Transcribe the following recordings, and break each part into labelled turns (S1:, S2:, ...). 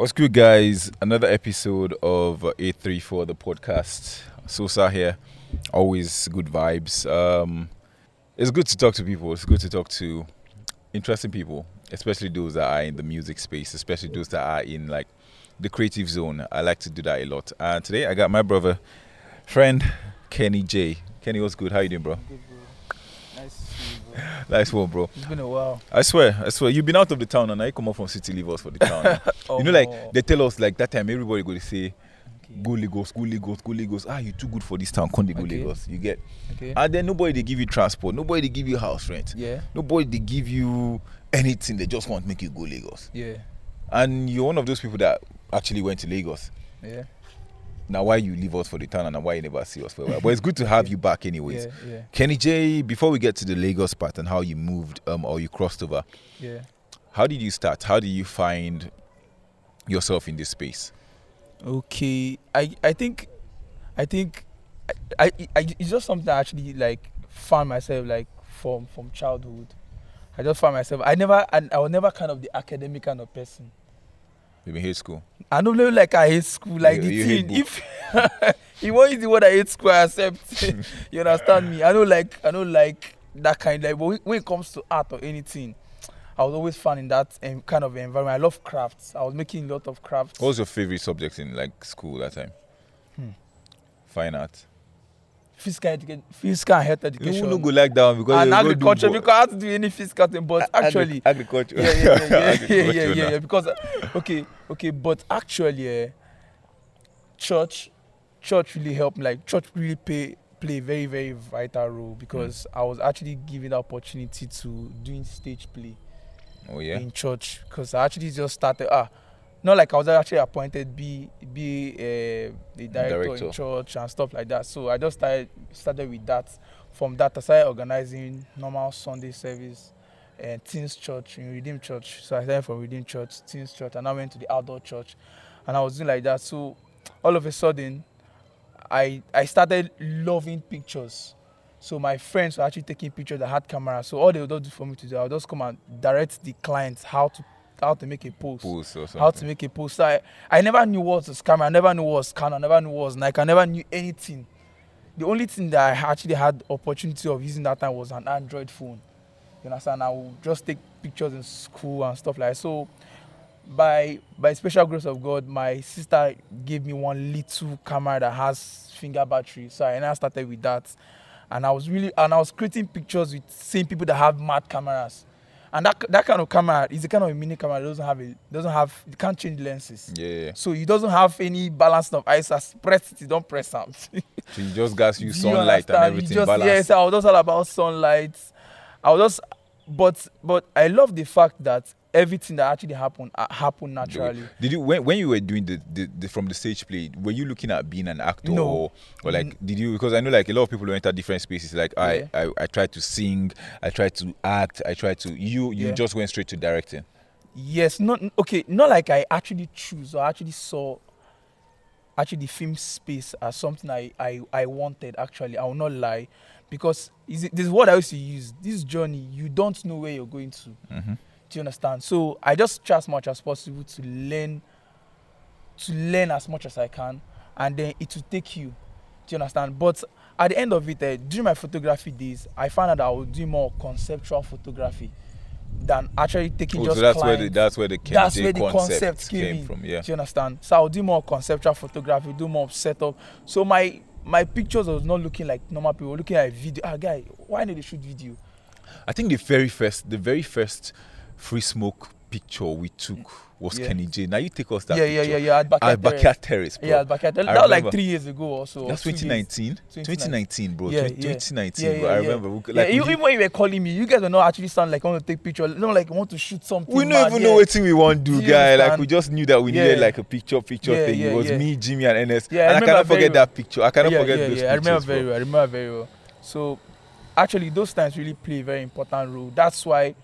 S1: What's good, guys? Another episode of uh, 834, the podcast. Sosa here. Always good vibes. Um, it's good to talk to people. It's good to talk to interesting people, especially those that are in the music space, especially those that are in like the creative zone. I like to do that a lot. And today I got my brother, friend Kenny J. Kenny, what's good? How you doing, bro?
S2: Good, bro. Nice to see you, bro.
S1: Nice one, bro.
S2: It's been a while.
S1: I swear, I swear, you've been out of the town and now you come up from city, leave us for the town. you know,
S2: Oh,
S1: like they tell us like that time everybody go to say, go Lagos, go Lagos, go Lagos. Ah, you too good for this town, come they go
S2: Okay.
S1: Lagos. You get,
S2: okay.
S1: and then nobody they give you transport, nobody they give you house rent,
S2: yeah,
S1: nobody they give you anything. They just want to make you go Lagos.
S2: yeah,
S1: And you're one of those people that actually went to Lagos.
S2: yeah,
S1: Now why you leave us for the town and why you never see us for a while. But it's good to have you back anyways.
S2: yeah, yeah,
S1: Kenny J, before we get to the Lagos part and how you moved um or you crossed over,
S2: yeah.
S1: how did you start? How did you find yourself in this space?
S2: Okay, I I think, I think, I, I, I it's just something I actually like found myself like from from childhood. I just found myself. I never, I, I was never kind of the academic kind of person.
S1: You been hate school.
S2: I don't know, like I hate school, like
S1: You-
S2: the
S1: you
S2: thing. If if one is the word I hate school, I accept. you understand me? I don't like, I don't like that kind. of Like, but when- when it comes to art or anything, I was always fun in that um, kind of environment. I love crafts. I was making a lot of crafts.
S1: What was your favorite subject in like school that time?
S2: Hmm.
S1: Fine art.
S2: Physical education, physical and health
S1: You
S2: education,
S1: no go like that one because
S2: and
S1: you go do
S2: agriculture
S1: bo-
S2: because I had to do any physical thing. But
S1: Agri-
S2: actually,
S1: agriculture.
S2: yeah, yeah, yeah, yeah, yeah, yeah, yeah, yeah. Because uh, okay, okay, but actually, uh, church, church really helped. me, Like church really play play a very very vital role because I was actually given the opportunity to doing stage play
S1: Oh yeah.
S2: in church because I actually just started ah. Not like I was actually appointed be be uh, the director,
S1: Director.
S2: in church and stuff like that. So I just started started with that. From that, I started organizing normal Sunday service and Teens Church in Redeem Church. So I started from Redeem Church, Teens Church, and I went to the outdoor church, and I was doing like that. So all of a sudden, I I started loving pictures. So my friends were actually taking pictures that had cameras. So all they would do for me to do, I would just come and direct the clients how to how to make a post,
S1: Pose or something.
S2: how to make a post. So I, I never knew what was camera, I never knew what was Canon, I never knew what was Nikon, I never knew anything. The only thing that I actually had opportunity of using that time was an Android phone. You understand? I would just take pictures in school and stuff like that. So by by special grace of God, my sister gave me one little camera that has finger battery. So I now started with that. And I was really and I was creating pictures with same people that have mad cameras. And that that kind of camera is the kind of a mini camera that doesn't have a doesn't have you can't change lenses.
S1: Yeah, yeah.
S2: So it doesn't have any balance of eyes. As press it, you don't press out.
S1: So you just gas
S2: you
S1: sunlight and
S2: understand?
S1: everything
S2: You just,
S1: balance.
S2: Yes, I was just all about sunlight. I was just, but but I love the fact that everything that actually happened uh, happened naturally.
S1: Did you when, when you were doing the, the, the from the stage play, were you looking at being an actor
S2: No.
S1: or or like did you because I know like a lot of people who enter different spaces like
S2: Yeah.
S1: I, I I tried to sing, I tried to act, I tried to you you
S2: Yeah.
S1: just went straight to directing.
S2: Yes, not okay. Not like I actually choose or actually saw actually the film space as something I I, I wanted. Actually, I will not lie, because is it, this is what I used to use. This journey, you don't know where you're going to.
S1: Mm-hmm.
S2: Do you understand? So I just try as much as possible to learn, to learn as much as I can, and then it will take you. Do you understand? But at the end of it, uh, during my photography days, I found out that I was doing more conceptual photography than actually taking
S1: Oh,
S2: just
S1: so that's where the that's where the Kenny
S2: That's
S1: J
S2: where the
S1: concept,
S2: concept came
S1: came from. Yeah.
S2: Do you understand? So I'll do more conceptual photography, do more setup. So my my pictures was not looking like normal people, looking like video. Ah, guy, why not they shoot video?
S1: I think the very first the very first free smoke picture we took was
S2: Yeah.
S1: Kenny J. Now you take us that
S2: yeah, yeah,
S1: picture.
S2: yeah, yeah. At Backyard
S1: At Backyard Terrace, bro.
S2: Yeah, at Backyard. That
S1: I
S2: was like three years ago or so.
S1: That's 2019.
S2: 2019.
S1: 2019, bro.
S2: Yeah,
S1: 20-
S2: yeah.
S1: 2019,
S2: Yeah,
S1: bro.
S2: yeah,
S1: I remember. We,
S2: yeah,
S1: like, did-
S2: even when you were calling me, you guys were not actually sound like want to take picture. Not like want to shoot something.
S1: we don't even
S2: yeah.
S1: know what thing we want to do, guy. Like we just knew that we
S2: Yeah.
S1: needed like a picture, picture
S2: Yeah,
S1: thing.
S2: yeah,
S1: it was
S2: yeah.
S1: me, Jimmy, and NS.
S2: Yeah, I
S1: and I
S2: remember
S1: cannot forget
S2: well.
S1: that picture. I cannot
S2: yeah,
S1: forget
S2: yeah,
S1: those
S2: yeah. I remember very well. I remember very well. So, actually, those times really play a very important role. That's why,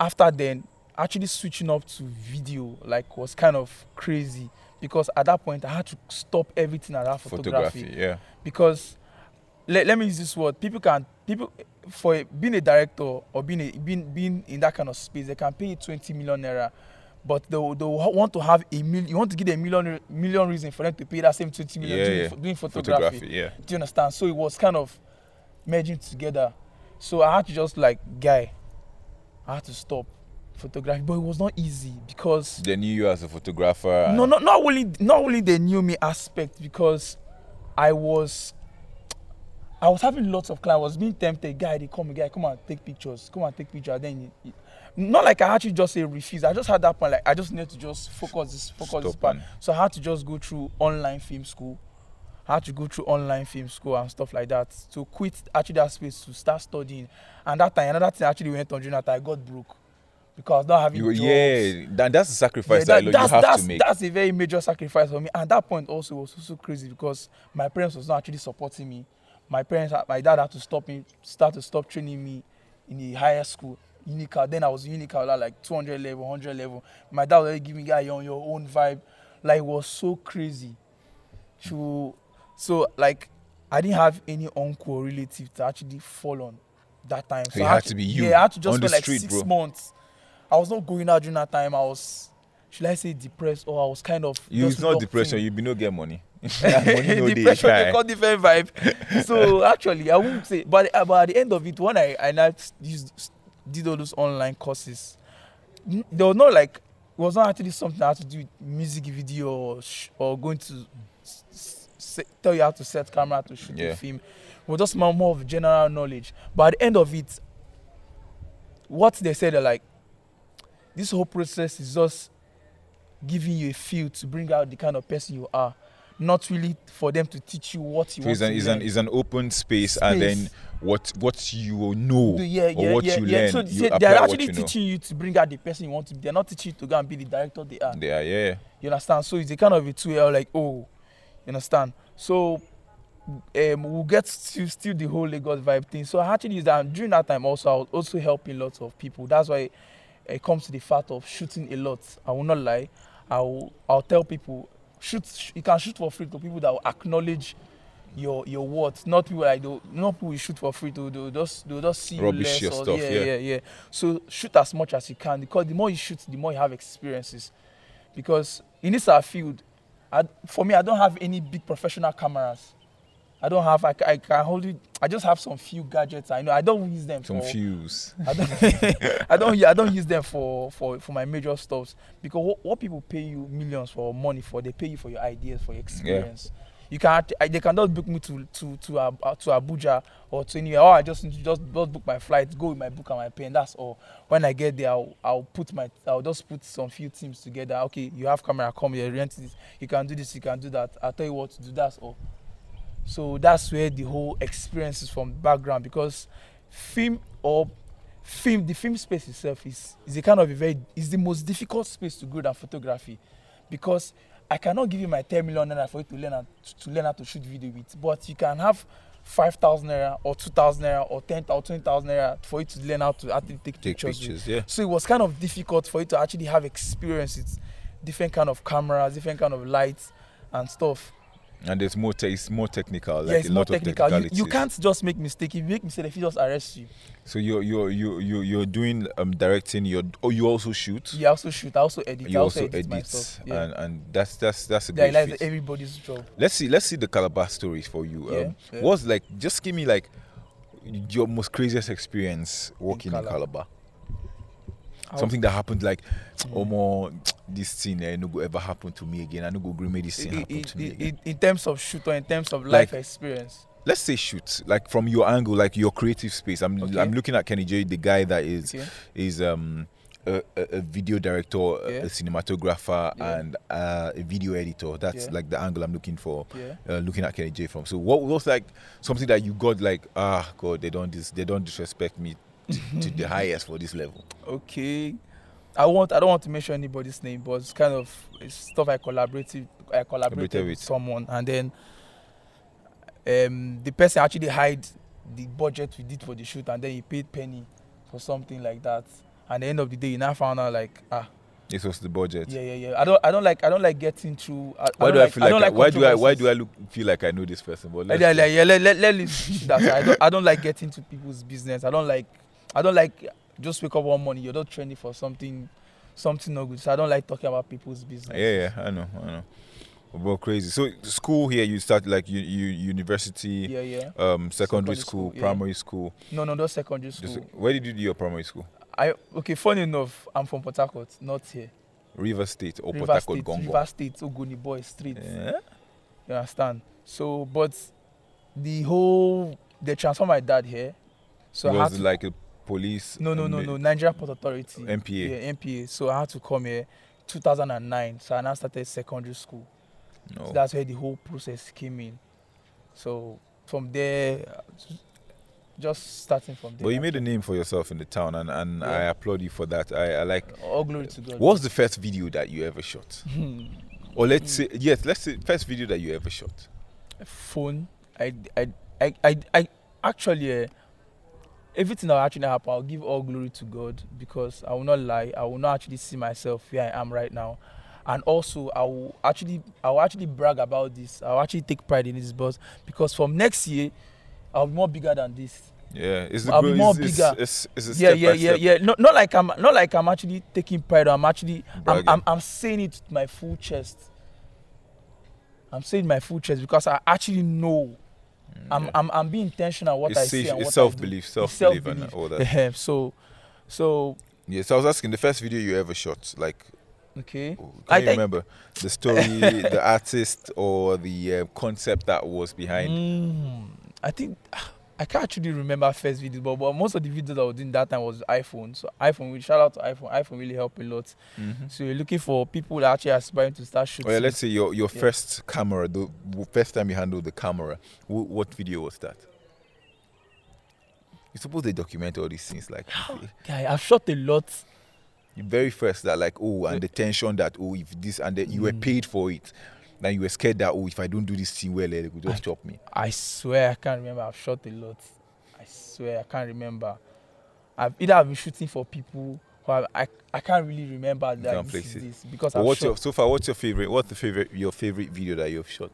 S2: after then, actually switching up to video like was kind of crazy because at that point I had to stop everything at that photography,
S1: Photography, yeah.
S2: because let, let me use this word people can people for being a director or being a, being being in that kind of space they can pay you 20 million naira but they will- they will want to have a million. You want to give them a million reason for them to pay that same twenty million
S1: Yeah,
S2: doing,
S1: yeah.
S2: doing photography.
S1: Photography, yeah.
S2: Do you understand? So it was kind of merging together. So I had to just like, guy, I had to stop photography, but it was not easy because
S1: They knew you as a photographer.
S2: no, not not only not only the knew me aspect because I was I was having lots of clients. I was being tempted. Guy, they come, guy, come and take pictures. Come and take pictures. Then, you- you- not like I actually just say refuse. I just had that point. Like I just need to just focus this, focus this part.
S1: on-
S2: So I had to just go through online film school. I had to go through online film school and stuff like that to quit actually that space to start studying. And that time, another thing actually went on during that I got broke because not having
S1: You,
S2: jobs.
S1: yeah, that, that's the sacrifice
S2: Yeah,
S1: that, you have
S2: that's,
S1: to make.
S2: That's a very major sacrifice for me. And that point also was also crazy because my parents was not actually supporting me. My parents, my dad had to stop me, start to stop training me in the higher school, Unical. Then I was in Unical, like 200 level, 100 level. My dad was already giving me, guy, you're on your own vibe. Like, it was so crazy. To, so, like, I didn't have any uncle or relative to actually fall on that time.
S1: So it
S2: I
S1: had to be you
S2: Yeah, I had to just spend like
S1: street,
S2: six
S1: bro.
S2: months. I was not going out during that time. I was, should I say, depressed or I was kind of.
S1: you, it's not depression. You be no get money. money no
S2: depression they different vibe. so actually, I won't say, but uh, but at the end of it, when I I used, did all those online courses, there was not like it was not actually something I had to do with music video or sh- or going to tell you how to set camera to shoot
S1: Yeah.
S2: a film. We're just more, more of general knowledge. But at the end of it, what they said, they're like, this whole process is just giving you a feel to bring out the kind of person you are, not really for them to teach you what you
S1: So
S2: want
S1: it's an,
S2: to
S1: it's,
S2: learn.
S1: an, it's an open space, and then what what you know
S2: Do- yeah,
S1: or
S2: yeah,
S1: what
S2: yeah,
S1: you
S2: yeah.
S1: learn,
S2: So
S1: you
S2: they're actually
S1: you know.
S2: teaching you to bring out the person you want to be. They're not teaching you to go and be the director they are.
S1: They are, yeah.
S2: You understand? So it's a kind of a two like, oh, understand? So um, we'll get to still the whole Lagos vibe thing. So I actually used that during that time also I was also helping lots of people. That's why it comes to the fact of shooting a lot. I will not lie. I'll I'll tell people shoot you can shoot for free to people that will acknowledge your your worth. Not people like they'll- not people you shoot for free to they'll just they'll just see
S1: Rubbish
S2: you
S1: your
S2: less or
S1: stuff,
S2: yeah,
S1: yeah.
S2: yeah, yeah. So shoot as much as you can because the more you shoot, the more you have experiences. Because in this our field, I, for me, I don't have any big professional cameras. I don't have. I, I can hold it. I just have some few gadgets. I know. I don't use them.
S1: Some
S2: for,
S1: fuse.
S2: I don't. I don't. I don't use them for for for my major stuffs because what, what people pay you millions for money for, they pay you for your ideas, for your experience. You can they cannot book me to to to uh, to Abuja or to anywhere. Oh, I just need to just just book my flight, go with my book and my pen. That's all. When I get there, I'll, I'll put my I'll just put some few teams together. Okay, you have camera, come here, rent this. You can do this, you can do that. I'll tell you what to do. That's all. So that's where the whole experience is from background because film or film the film space itself is is a kind of a very is the most difficult space to grow than photography because I cannot give you my 10 million naira for you to learn how, to learn how to shoot video with but you can have 5,000 naira or 2,000 naira or 10,000 or 20,000 naira for you to learn how to actually take,
S1: Take
S2: pictures,
S1: pictures, yeah.
S2: So it was kind of difficult for you to actually have experience with different kind of cameras, different kind of lights and stuff.
S1: And there's more, te- it's more technical. Like
S2: yeah, it's
S1: a
S2: more
S1: lot
S2: technical.
S1: of
S2: You, you can't just make mistake. If you make mistake, if you just arrest you.
S1: So you're you're you you you're doing um directing. You're oh you also shoot.
S2: You also shoot. I also edit.
S1: You
S2: I
S1: also
S2: also edit,
S1: edit.
S2: Yeah.
S1: and and that's that's that's a
S2: yeah,
S1: great
S2: like everybody's job.
S1: Let's see let's see the Calabar stories for you.
S2: Yeah,
S1: um,
S2: yeah.
S1: What's like just give me like your most craziest experience working in
S2: Calabar.
S1: Calabar. Something that happened like, oh more this thing eh, no go ever happen to me again. I no go agree make this thing
S2: in,
S1: happen
S2: in,
S1: to me again.
S2: in, terms of shoot or in terms of
S1: Like-
S2: life experience.
S1: Let's say shoot like from your angle, like your creative space. I'm
S2: Okay.
S1: I'm looking at Kenny J, the guy that is
S2: Okay.
S1: is um a, a, a video director, a-
S2: Yeah.
S1: a cinematographer,
S2: Yeah.
S1: and uh, a video editor. That's
S2: Yeah.
S1: like the angle I'm looking for.
S2: Yeah.
S1: Uh, looking at Kenny J from. So what was like something that you got like ah god they don't dis- they don't disrespect me to, to the highest for this level.
S2: Okay. I want. I don't want to mention anybody's name, but it's kind of it's stuff I collaborated. I collaborated with someone, and then um, the person actually hide the budget we did for the shoot, and then he paid penny for something like that. And at the end of the day, you now found out like ah
S1: This was the budget.
S2: yeah yeah yeah. I don't I don't like I don't like getting through. I,
S1: Why
S2: I
S1: do
S2: don't
S1: I feel like,
S2: don't
S1: I- why do I why do I look feel like I know this person? But
S2: Like,
S1: let's
S2: like, yeah, let, let, let switch that. I don't, I don't like getting into people's business. I don't like, I don't like just wake up one morning, you're not training for something something not good. So I don't like talking about people's business.
S1: Yeah, yeah, I know, I know. Well, crazy. So school here, you start like you, you university,
S2: Yeah, yeah.
S1: um, secondary,
S2: Secondary
S1: school,
S2: school, yeah.
S1: primary school.
S2: No, no, not secondary
S1: Just-
S2: school.
S1: where did you do your primary school?
S2: I okay. Funny enough, I'm from Port Harcourt, not here.
S1: River State or Port
S2: River
S1: Harcourt,
S2: State,
S1: Gongo?
S2: River State, Ogoni Boy Street.
S1: Yeah.
S2: You understand? So, but the whole they transfer my dad here. So
S1: was like a police.
S2: no, no, no, no, Nigeria Port Authority.
S1: NPA.
S2: Yeah, NPA. So I had to come here 2009. So I now started secondary school.
S1: No.
S2: So that's where the whole process came in. So from there, just starting from there.
S1: But you made a name for yourself in the town, and, and I applaud you for that. I, I like.
S2: all glory to God.
S1: What was the first video that you ever shot? Or let's say yes, let's say first video that you ever shot.
S2: phone. I, I, I, I, I actually, uh, everything that actually happened, I'll give all glory to God because I will not lie. I will not actually see myself where I am right now. And also, I will actually, I will actually brag about this. I will actually take pride in this, but because from next year, I'll be more bigger than this.
S1: Yeah, it's the
S2: I'll be more
S1: it's,
S2: bigger.
S1: It's, it's
S2: yeah, yeah, yeah, yeah. Not, not like I'm, not like I'm actually taking pride. I'm actually, I'm, I'm, I'm saying it with my full chest. I'm saying my full chest because I actually know. I'm,
S1: yeah.
S2: I'm, I'm being intentional what
S1: It's
S2: I say and
S1: it's
S2: what
S1: self-belief,
S2: I do.
S1: self-belief and all that.
S2: So, so
S1: Yeah, so I was asking the first video you ever shot, like,
S2: okay.
S1: can
S2: I
S1: you remember the story, the artist, or the uh, concept that was behind?
S2: Mm, I think I can't actually remember first video, but, but most of the videos I was doing that time was iPhone. So iPhone, we shout out to iPhone. iPhone really helped a lot.
S1: Mhm.
S2: So you're looking for people that actually aspiring to start shooting.
S1: Oh, yeah, let's say your your
S2: Yeah.
S1: first camera, the first time you handled the camera. wh- what video was that? You suppose they document all these things, like
S2: Guy, I've shot a lot.
S1: the very first that, like, oh, and the tension that, oh, if this and that you were
S2: Mm.
S1: paid for it, then you were scared that, oh, if I don't do this thing well, eh, they could just chop me.
S2: I swear I can't remember. I've shot a lot. I swear I can't remember. I've either I've been shooting for people who I I, I can't really remember that this is this because
S1: But
S2: I've
S1: what's
S2: shot.
S1: your so far? What's your favorite? What's the favorite? Your favorite video that you've shot?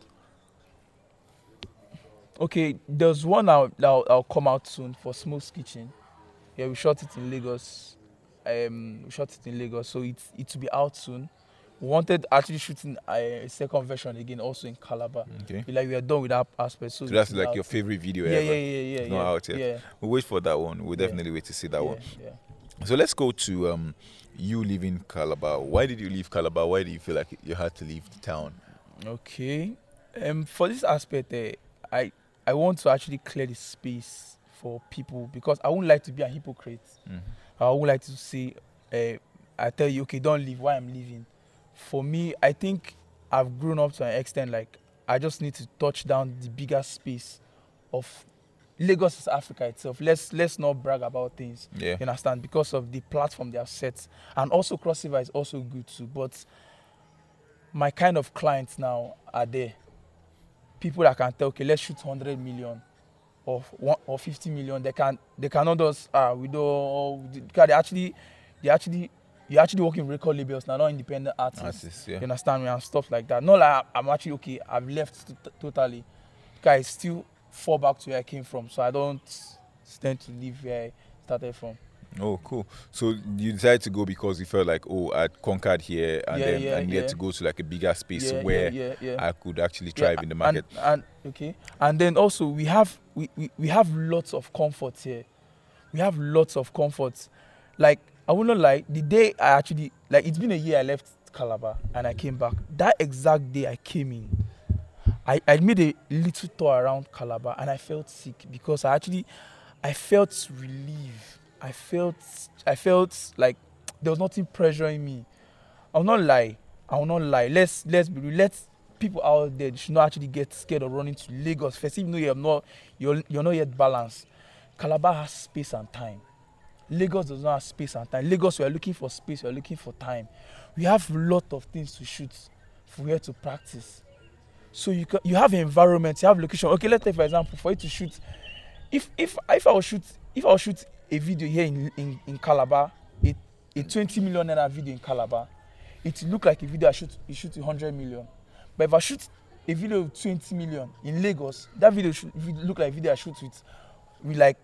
S2: Okay, there's one I'll, that'll, that'll come out soon for Smoke's Kitchen. Yeah, we shot it in Lagos. Um, we shot it in Lagos, so it it will be out soon. We wanted actually shooting a, second version again, also in Calabar.
S1: Okay,
S2: Like we are done with that aspect, so
S1: so that's
S2: it will be
S1: like
S2: out
S1: your favorite video
S2: Yeah,
S1: ever.
S2: yeah, yeah, yeah, yeah.
S1: not out yet.
S2: Yeah,
S1: We'll wait for that one. We'll
S2: Yeah.
S1: definitely wait to see that
S2: yeah,
S1: one.
S2: yeah.
S1: So let's go to um, you leaving Calabar. Why did you leave Calabar? Why do you feel like you had to leave the town?
S2: Okay. Um, for this aspect, eh, I I want to actually clear the space for people because I wouldn't like to be a hypocrite.
S1: Mhm.
S2: I would like to say, uh, I tell you, okay, don't leave. Why I'm leaving? For me, I think I've grown up to an extent like I just need to touch down the bigger space of Lagos is Africa itself. Let's let's not brag about things.
S1: Yeah.
S2: You understand? Because of the platform they have set. And also crossover is also good too. But my kind of clients now are there. People that can tell, okay, let's shoot 100 million or one, or 50 million. They can they cannot just ah we don't they actually they actually you actually work in record labels now, not independent artists.
S1: Artists, yeah.
S2: You understand me and stuff like that. Not like I'm actually okay. I've left t- totally. Guys, still fall back to where I came from, so I don't tend to leave where I started from.
S1: Oh, cool. So you decided to go because you felt like, oh, I'd conquered here, and
S2: Yeah,
S1: then
S2: yeah,
S1: I needed
S2: yeah.
S1: to go to like a bigger space where. I could actually thrive in the market.
S2: And, and okay, and then also we have we, we, we have lots of comfort here. We have lots of comfort. Like I will not lie, the day I actually like it's been a year I left Calabar and I came back. That exact day I came in, I, I made a little tour around Calabar and I felt sick because I actually I felt relief. I felt I felt like there was nothing pressuring me. I will not lie. I will not lie. Let's let's be. Let's people out there should not actually get scared of running to Lagos first, even though you're not you're you're not yet balanced. Calabar has space and time. Lagos does not have space and time. Lagos, we are looking for space, we are looking for time. We have a lot of things to shoot, for where to practice. So you can, you have environment, you have location. Okay, let's take for example, for you to shoot. If if if I will shoot if I will shoot a video here in in, in Calabar, a, a 20 million naira video in Calabar, it look like a video I shoot you shoot 100 million. But if I shoot a video with 20 million in Lagos, that video should look like a video I shoot with with like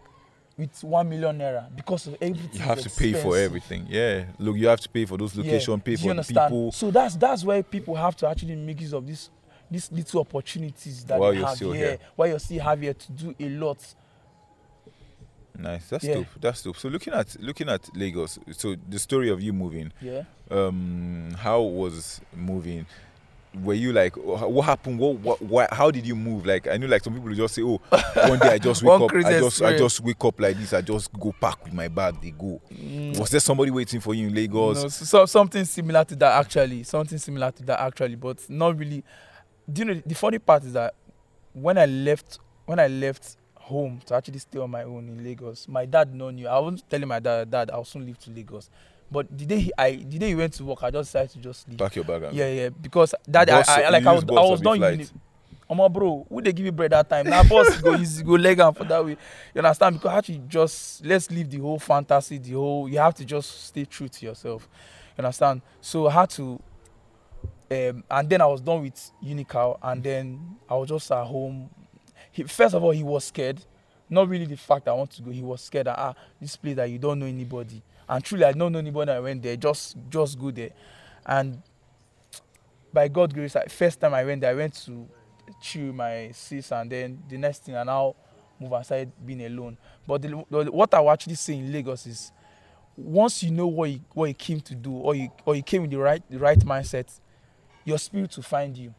S2: with one million naira because of everything.
S1: You have to pay for everything. Yeah. Look, you have to pay for those location, pay
S2: Do
S1: for
S2: you
S1: people.
S2: So that's that's why people have to actually make use of this these little opportunities that
S1: While
S2: they
S1: you're
S2: have here,
S1: here.
S2: while you still have here to do a lot.
S1: Nice. That's
S2: Yeah.
S1: dope. That's dope. So looking at looking at Lagos, so the story of you moving,
S2: Yeah.
S1: um, how was moving? Were you like, what happened? What, what, what, how did you move? Like, I know, like some people just say, "Oh, one day I just wake up, I just, I just wake up like this, I just go pack with my bag, they go." Was there somebody waiting for you in Lagos?
S2: Mm. No, so, something similar to that actually. Something similar to that actually, but not really. Do you know the funny part is that when I left when I left home to actually stay on my own in Lagos, my dad no knew. I wasn't telling my dad dad I'll soon leave to Lagos. But the day he, I the day he went to work, I just decided to just leave.
S1: Pack your bag. And
S2: Yeah, yeah, because that
S1: Bus-
S2: I, I like I was, I was done uni. Omo bro, who they give you bread that time? Now boss go easy, go leg am for that way. You understand? Because actually just let's leave the whole fantasy, the whole you have to just stay true to yourself. You understand? So I had to um, and then I was done with Unical and then I was just at home. He, first of all, he was scared. Not really the fact I want to go. He was scared that ah, this place that you don't know anybody. And truly I don't know anybody I went there. Just just go there. And by God grace, like, first time I went there, I went to with my sis, and then the next thing I now move started being alone. But the, the, what I will actually say in Lagos is, once you know what you what you came to do, or you or you came with the right the right mindset, your spirit will find you.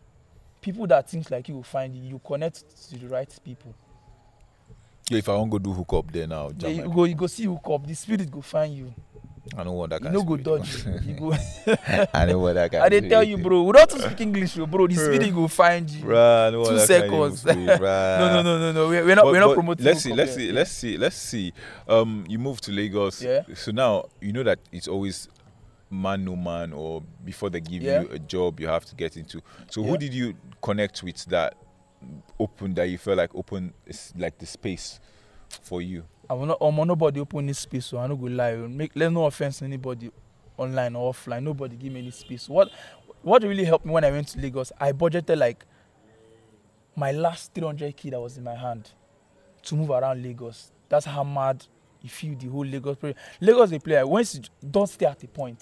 S2: People that think like you will find you. You connect to the right people.
S1: Yeah, if I want to go do hook up there now,
S2: Yeah, you go you go see hook up. The spirit go find you.
S1: I don't want that
S2: You
S1: kind
S2: no go dodge you. You go.
S1: I don't want that kind
S2: I dey tell you, bro. We don't to speak English, bro. The spirit go find you.
S1: Bruh, I don't
S2: Two
S1: that kind of
S2: seconds. No, no, no, no, no. We're, we're not.
S1: But-
S2: we're not promoting.
S1: Let's see, let's see, let's see, let's see. Um, you moved to Lagos.
S2: Yeah.
S1: So now you know that it's always man no man, or before they give
S2: Yeah.
S1: you a job, you have to get into. So who did you connect with that open that you felt like open is like the space for you?
S2: I will not. Um, nobody open this space, so I no go lie. Make let no offense to anybody, online or offline. Nobody give me any space. What, what really helped me when I went to Lagos? I budgeted like my last 300k that was in my hand to move around Lagos. That's how mad you feel the whole Lagos player. Lagos a player. Once you don't stay at a point.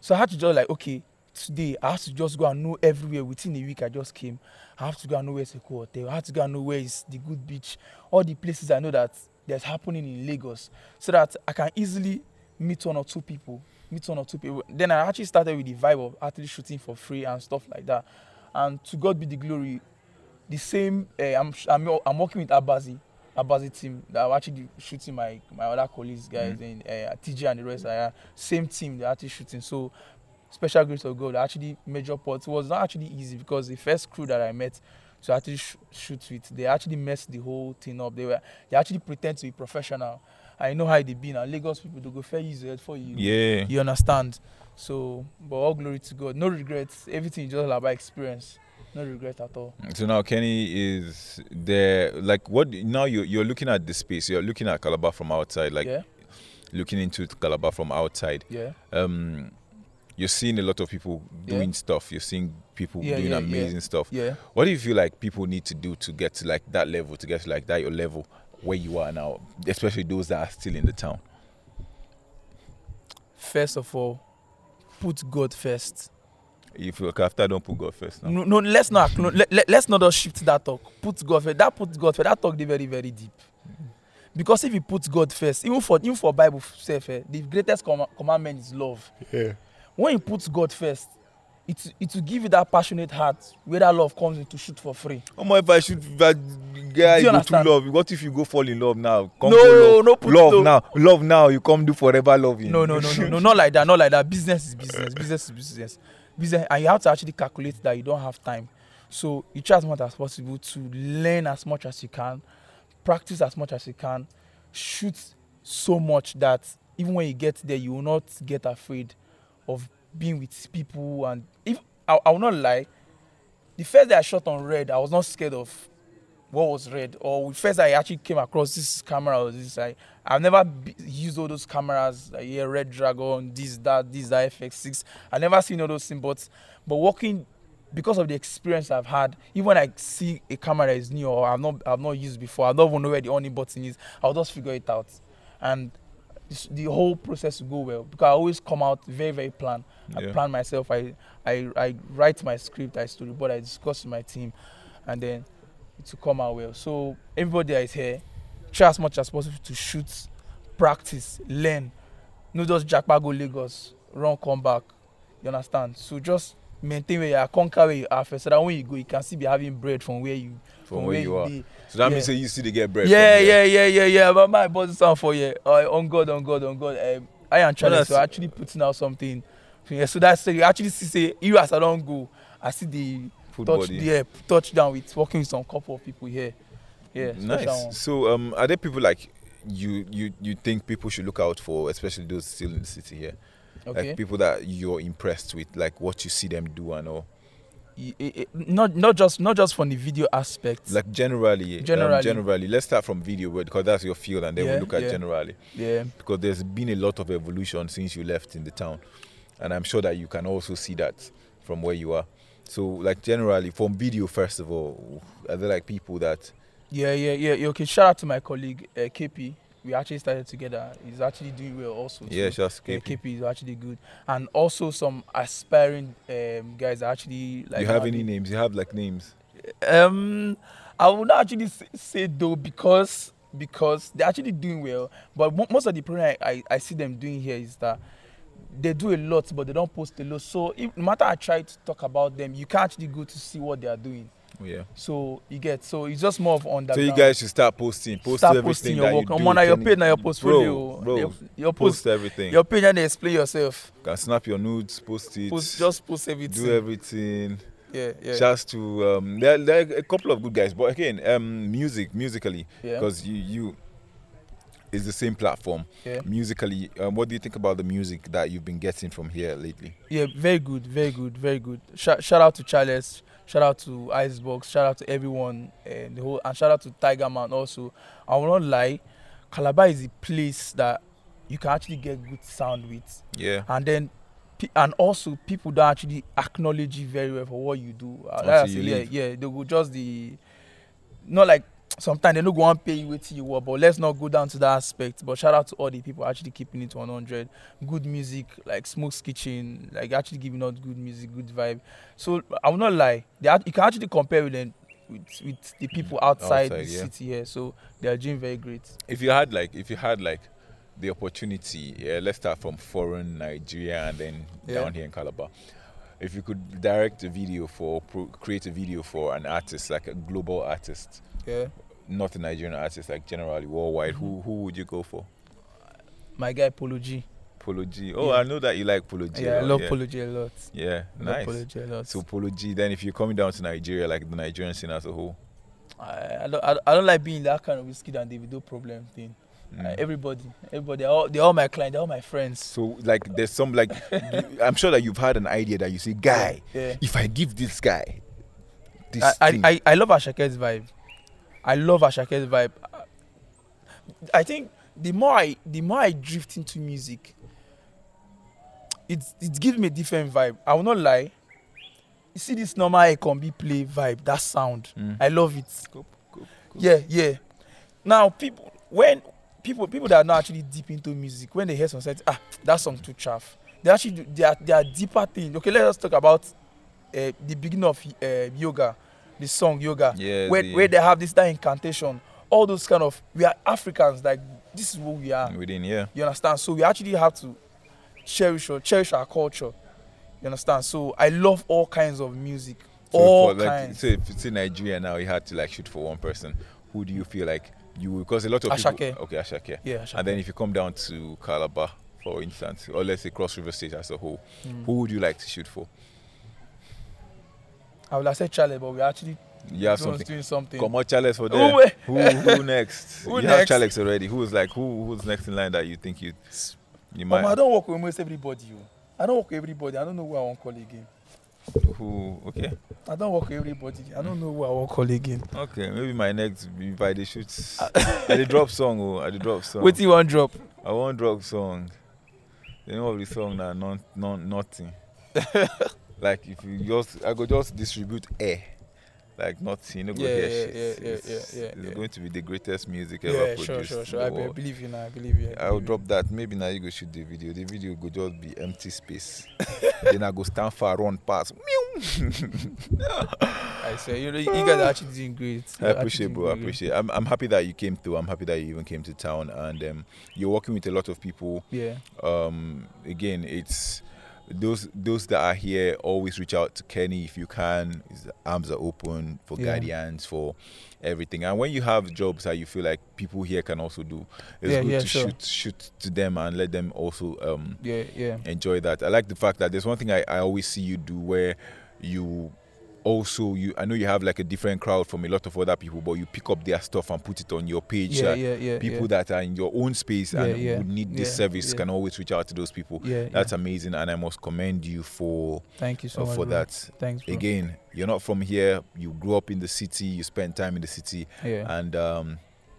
S2: So I had to just like okay, today I have to just go and know everywhere within a week. I just came. I have to go and know where's a cool hotel. I have to go and know where is the good beach. All the places I know that there's happening in Lagos, so that I can easily meet one or two people. Meet one or two people. Then I actually started with the vibe of actually shooting for free and stuff like that. And to God be the glory. The same. Uh, I'm, I'm I'm working with Abazi. Abazi team that I'm actually shooting my my other colleagues guys and uh, TJ and the rest. Uh, same team they're actually shooting. So special grace of God actually major part. It was not actually easy because the first crew that I met to actually sh- shoot with, they actually messed the whole thing up. They were they actually pretend to be professional. I know how they be now. Lagos people they go fair use it for you.
S1: Yeah.
S2: You understand? So, but all glory to God. No regrets. Everything is just about experience. No regret at all.
S1: So now Kenny is there. Like what? Now you're you're looking at the space. You're looking at Calabar from outside. Like
S2: yeah,
S1: looking into Calabar from outside.
S2: yeah.
S1: um you're seeing a lot of people
S2: Yeah.
S1: doing stuff you're seeing people
S2: Yeah,
S1: doing
S2: yeah,
S1: amazing
S2: yeah.
S1: stuff
S2: Yeah.
S1: what do you feel like people need to do to get to like that level to get to like that your level where you are now especially those that are still in the town
S2: First of all, put God first.
S1: if you after don't put god first now
S2: No, no, let's not acknow- let, let, let's not just shift that talk. Put God first. That put God first. That talk dey very very deep. Because if you put God first, even for even for Bible self, eh, the greatest com- commandment is love.
S1: yeah
S2: When you put God first, it it will give you that passionate heart where that love comes in to shoot for free.
S1: my if i if I, guy
S2: you
S1: go to
S2: understand?
S1: love what if you go fall in love now come
S2: No,
S1: love
S2: no put
S1: love
S2: no.
S1: now love now you come do forever loving
S2: No, no, no, no, no, not like that. Not like that. Business is business. Business is business. Business, and you have to actually calculate that you don't have time. So you try as much as possible to learn as much as you can, practice as much as you can, shoot so much that even when you get there, you will not get afraid of being with people. And if I, I will not lie, the first day I shot on red, I was not scared of what was red. Or the first I actually came across this camera was this I I've never used all those cameras like yeah, Red Dragon, this, that, this, that, FX6. I never seen all those things, but but working because of the experience I've had, even when I see a camera is new or I've not I've not used before, I don't even know where the on button is. I'll just figure it out, and this, the whole process will go well because I always come out very very plan. I
S1: Yeah.
S2: plan myself. I, I I write my script. I storyboard. I discuss with my team, and then it will come out well. So everybody that is here, try as much as possible to shoot, practice, learn. No just jackpot go Lagos, run come back. You understand? So just maintain where you are, conquer where you are first, so that when you go, you can still be having bread from where you
S1: From where you are.
S2: dey.
S1: So that
S2: Yeah.
S1: means say you see they get bread.
S2: Yeah,
S1: from
S2: yeah,
S1: there.
S2: yeah, yeah, yeah. But my boss sound for you. Uh, on God, on God, on God. Um, I am trying to actually putting out something. Yeah, so that's you actually see say you as I don't go, I see the
S1: Food
S2: touch
S1: body.
S2: yeah touch down with working with some couple of people here. Yeah,
S1: nice. So, um, are there people like you? You you think people should look out for, especially those still in the city here?
S2: Okay.
S1: Like people that you're impressed with, like what you see them do and all.
S2: Y- i- i- not not just not just from the video aspect.
S1: Like generally,
S2: Generally.
S1: um, generally. Let's start from video because that's your field, and then
S2: Yeah,
S1: we look at
S2: yeah.
S1: generally
S2: yeah,
S1: because there's been a lot of evolution since you left in the town, and I'm sure that you can also see that from where you are. So, like generally, from video, first of all, are there like people that
S2: yeah, yeah, yeah, yeah. Okay, shout out to my colleague uh, KP. We actually started together. He's actually doing well also.
S1: yeah,
S2: so,
S1: just
S2: yeah,
S1: KP.
S2: KP is actually good, and also some aspiring um, guys are actually like.
S1: you have any
S2: they-
S1: names? You have like names.
S2: Um, I would not actually say, say though because because they're actually doing well. But mo- most of the problem I, I, I see them doing here is that they do a lot, but they don't post a lot. So if, no matter I try to talk about them, you can't actually go to see what they are doing.
S1: Yeah.
S2: So you get so it's just more of on that.
S1: So you guys should start posting. Post
S2: start
S1: everything
S2: posting
S1: that
S2: your
S1: you
S2: work.
S1: do.
S2: Omo, na your page, na your
S1: bro,
S2: portfolio.
S1: bro,
S2: your, your
S1: post,
S2: post,
S1: everything.
S2: your page, and explain yourself.
S1: can snap your nudes, post it,
S2: Post, just post everything.
S1: do everything.
S2: Yeah, yeah,
S1: Just to um, there, there are a couple of good guys, but again, um, music, musically,
S2: yeah.
S1: because you you is the same platform.
S2: yeah.
S1: Musically, um, what do you think about the music that you've been getting from here lately?
S2: Yeah, very good, very good, very good. Shout, shout out to Charles, shout out to Icebox, shout out to everyone, and the whole, and shout out to Tiger Man also. I will not lie, Calabar is a place that you can actually get good sound with,
S1: Yeah,
S2: and then, and also people don't actually acknowledge you very well for what you do. Uh,
S1: you
S2: yeah, yeah, they go just the, not like sometimes they go and pay you what you want, but let's not go down to that aspect. But shout out to all the people actually keeping it 100. Good music, like Smoke's Kitchen, like actually giving out good music, good vibe. So I will not lie, they act- you can actually compare with them with, with the people outside,
S1: Outside,
S2: the
S1: yeah.
S2: city here. So they are doing very great.
S1: if you had like if you had like the opportunity, yeah, let's start from foreign Nigeria and then
S2: Yeah.
S1: down here in Calabar. If you could direct a video for pro, create a video for an artist like a global artist,
S2: Yeah,
S1: not a Nigerian artist, like generally worldwide,
S2: Mm-hmm.
S1: who who would you go for?
S2: my guy Polo G.
S1: Polo G. Oh,
S2: Yeah.
S1: I know that you like Polo G. a
S2: Yeah, I love
S1: yeah.
S2: Polo G a lot.
S1: Yeah,
S2: I love
S1: nice.
S2: Polo G a lot.
S1: So Polo G. Then if you're coming down to Nigeria, like the Nigerian scene as a whole,
S2: I, I don't I, I don't like being that kind of Wizkid and Davido problem thing.
S1: Mm.
S2: Uh, everybody, everybody, they're all, they're all my clients, they're all my friends.
S1: so like there's some like, I'm sure that you've had an idea that you say, guy,
S2: Yeah.
S1: if I give this guy this
S2: I, I,
S1: thing,
S2: I, I love Asake's vibe. I love Asake's vibe. I think the more I the more I drift into music, it it gives me a different vibe. I will not lie. You see this normal Ekombi play vibe, that sound.
S1: Mm.
S2: I love it.
S1: Cool, cool, cool.
S2: Yeah, yeah. Now people when people people that are not actually deep into music, when they hear some say, ah, that song too chaff. They actually do, they are they are deeper things. Okay, let us talk about uh, the beginning of uh, yoga, the song yoga,
S1: yeah,
S2: where
S1: the-
S2: where they have this that incantation, all those kind of we are Africans, like this is who we are.
S1: within yeah.
S2: You understand? So we actually have to cherish or cherish our culture. You understand? So I love all kinds of music.
S1: So
S2: all
S1: for like
S2: kinds.
S1: so if it's in Nigeria now, you had to like shoot for one person. Who do you feel like you would because a lot of
S2: Asake.
S1: people okay Asake.
S2: yeah, sure.
S1: And then if you come down to Calabar, for instance, or let's say Cross River State as a whole,
S2: Mm.
S1: who would you like to shoot for?
S2: I would have said Charlie, but we actually
S1: You have something.
S2: doing something.
S1: Come on, Charles for them. Who, who next?
S2: Who
S1: you have
S2: next?
S1: Charles already. Who's like who? Who's next in line that you think you you might?
S2: I don't work with almost everybody. oh. I don't work with everybody. I don't know who I want to call again.
S1: Who? Okay,
S2: I don't work with everybody. I don't know who I to call again.
S1: okay. Maybe my next if I dey shoot. I dey drop song. Oh, I dey drop song.
S2: Till you want drop.
S1: I want drop song. The name of the song now, non, non, nothing. Like if you just, I go just distribute air. Like you know, go
S2: Yeah,
S1: hear
S2: yeah,
S1: shit.
S2: yeah, yeah,
S1: it's,
S2: yeah, yeah,
S1: it's
S2: yeah.
S1: going to be the greatest music ever
S2: Yeah,
S1: produced.
S2: sure, sure, sure. I, I believe you now. I believe you. I
S1: I
S2: you.
S1: drop that. Maybe now you go shoot the video. The video go just be empty space. then I go stand far, run past.
S2: I say, you know, you guys are actually doing great.
S1: I
S2: You're actually
S1: appreciate, bro. I appreciate. I'm, I'm happy that you came through. I'm happy that you even came to town, and um, you're working with a lot of people.
S2: Yeah,
S1: Um, again, it's those those that are here. Always reach out to Kenny if you can. His arms are open for
S2: Yeah.
S1: guidance for everything. And when you have jobs that you feel like people here can also do, it's
S2: Yeah,
S1: good
S2: yeah,
S1: to
S2: sure.
S1: shoot shoot to them and let them also um,
S2: yeah, yeah.
S1: enjoy that. I like the fact that there's one thing I, I always see you do where you also you I know you have like a different crowd from a lot of other people, but you pick up their stuff and put it on your page.
S2: Yeah, yeah, yeah.
S1: people
S2: yeah.
S1: that are in your own space and
S2: yeah,
S1: would need this service can always reach out to those people.
S2: yeah,
S1: That's amazing, and I must commend you for
S2: Thank you so
S1: uh,
S2: much
S1: for
S2: bro.
S1: that.
S2: Thanks, bro.
S1: Again, you're not from here. You grew up in the city. You spent time in the city, and um,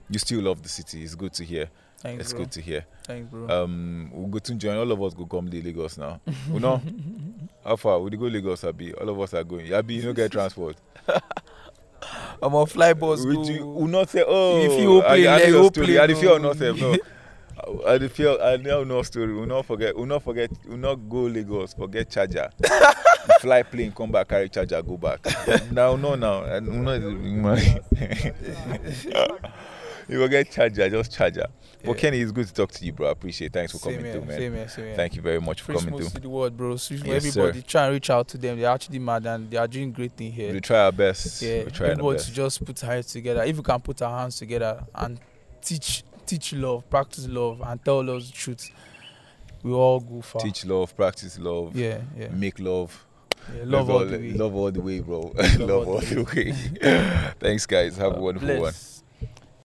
S1: you still love the city. It's good to hear.
S2: Thanks,
S1: it's
S2: bro.
S1: good to hear.
S2: Thanks, bro.
S1: Um, we'll go to join. All of us go come to Lagos now. you know, how far? We go Lagos, Abi. All of us are going. Abi, you don't get transport.
S2: I'm on fly bus.
S1: You will not say, oh,
S2: If you
S1: I,
S2: play,
S1: I your
S2: you play,
S1: I
S2: no.
S1: not say no. I fear. I know no story. We not forget. We not forget. We not go Lagos. Forget charger. Fly plane, come back, carry charger, go back. now, no, now. We not. you forget charger, just charger. But
S2: Yeah.
S1: Kenny, it's good to talk to you, bro. I appreciate. It. Thanks for coming
S2: here,
S1: through, man.
S2: Same here, same here.
S1: Thank you very much for
S2: Free
S1: coming through.
S2: to the world, bro. So
S1: Yes,
S2: everybody
S1: sir.
S2: try and reach out to them. They're actually mad and they are doing great thing here.
S1: We try our best.
S2: yeah,
S1: we try our best.
S2: to just put our heads together. If we can put our hands together and teach, teach love, practice love, and tell us the truth, we all go far.
S1: Teach love, practice love,
S2: Yeah, yeah.
S1: make love.
S2: yeah love all the way.
S1: Love all the way, bro.
S2: Love
S1: love
S2: all
S1: all
S2: the
S1: way. Thanks, guys. Have a uh, wonderful one.
S2: Bless.